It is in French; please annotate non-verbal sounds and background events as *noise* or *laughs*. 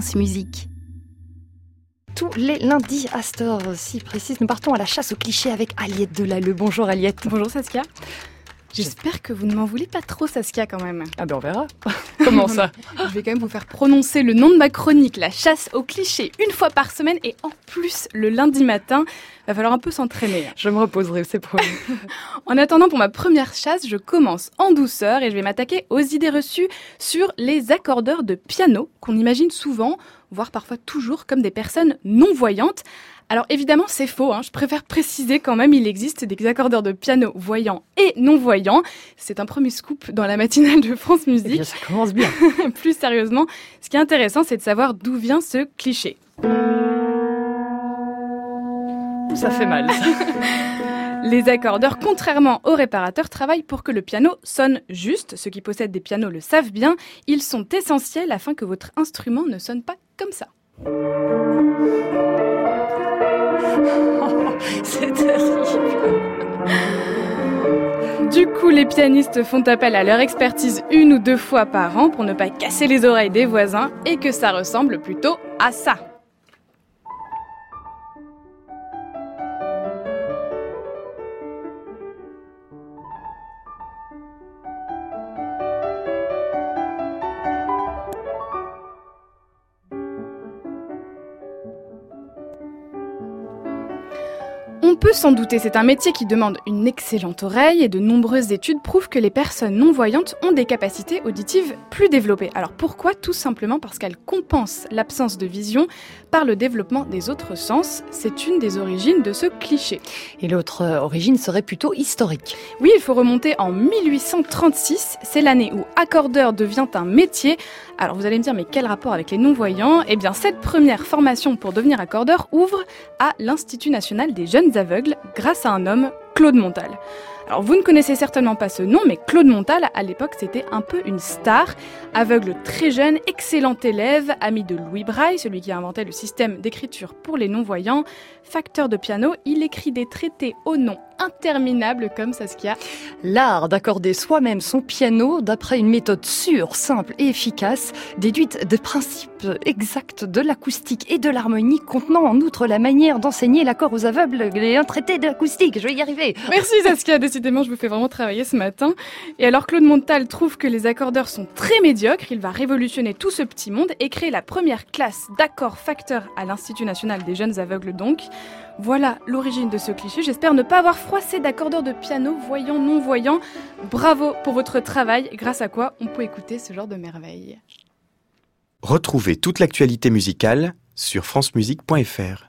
France Musique. Tous les lundis à Store, si précise, nous partons à la chasse aux clichés avec Aliette Delalleux. Bonjour Aliette. Bonjour Saskia. J'espère que vous ne m'en voulez pas trop, Saskia, quand même. Ah ben on verra. *laughs* Comment ça *laughs* Je vais quand même vous faire prononcer le nom de ma chronique, la chasse aux clichés, une fois par semaine et en plus le lundi matin. Va falloir un peu s'entraîner. *laughs* Je me reposerai, c'est promis. *laughs* en attendant, pour ma première chasse, je commence en douceur et je vais m'attaquer aux idées reçues sur les accordeurs de piano qu'on imagine souvent, voire parfois toujours, comme des personnes non-voyantes. Alors évidemment, c'est faux. Hein. Je préfère préciser quand même, il existe des accordeurs de piano voyants et non-voyants. C'est un premier scoop dans la matinale de France Musique. Eh bien, ça commence bien. *laughs* Plus sérieusement, ce qui est intéressant, c'est de savoir d'où vient ce cliché. Ça fait mal. *laughs* Les accordeurs, contrairement aux réparateurs, travaillent pour que le piano sonne juste. Ceux qui possèdent des pianos le savent bien. Ils sont essentiels afin que votre instrument ne sonne pas comme ça. *laughs* C'est terrible. Du coup, les pianistes font appel à leur expertise une ou deux fois par an pour ne pas casser les oreilles des voisins et que ça ressemble plutôt à ça. On peut s'en douter, c'est un métier qui demande une excellente oreille et de nombreuses études prouvent que les personnes non-voyantes ont des capacités auditives plus développées. Alors pourquoi? Tout simplement parce qu'elles compensent l'absence de vision par le développement des autres sens. C'est une des origines de ce cliché. Et l'autre euh, origine serait plutôt historique. Oui, il faut remonter en 1836, c'est l'année où accordeur devient un métier. Alors vous allez me dire, mais quel rapport avec les non-voyants? Eh bien, cette première formation pour devenir accordeur ouvre à l'Institut national des jeunes aveugles grâce à un homme, Claude Montal. Alors vous ne connaissez certainement pas ce nom, mais Claude Montal, à l'époque, c'était un peu une star. Aveugle très jeune, excellent élève, ami de Louis Braille, celui qui a inventé le système d'écriture pour les non-voyants. Facteur de piano, il écrit des traités au nom interminable comme Saskia. L'art d'accorder soi-même son piano d'après une méthode sûre, simple et efficace, déduite des principes exacts de l'acoustique et de l'harmonie, contenant en outre la manière d'enseigner l'accord aux aveugles et un traité d'acoustique. Je vais y arriver. Merci Saskia, *laughs* décidément je vous fais vraiment travailler ce matin. Et alors Claude Montal trouve que les accordeurs sont très médiocres, il va révolutionner tout ce petit monde et créer la première classe d'accords facteurs à l'Institut national des jeunes aveugles donc. Voilà l'origine de ce cliché. J'espère ne pas avoir froissé d'accordeurs de piano, voyants, non-voyants. Bravo pour votre travail, grâce à quoi on peut écouter ce genre de merveille. Retrouvez toute l'actualité musicale sur francemusique.fr.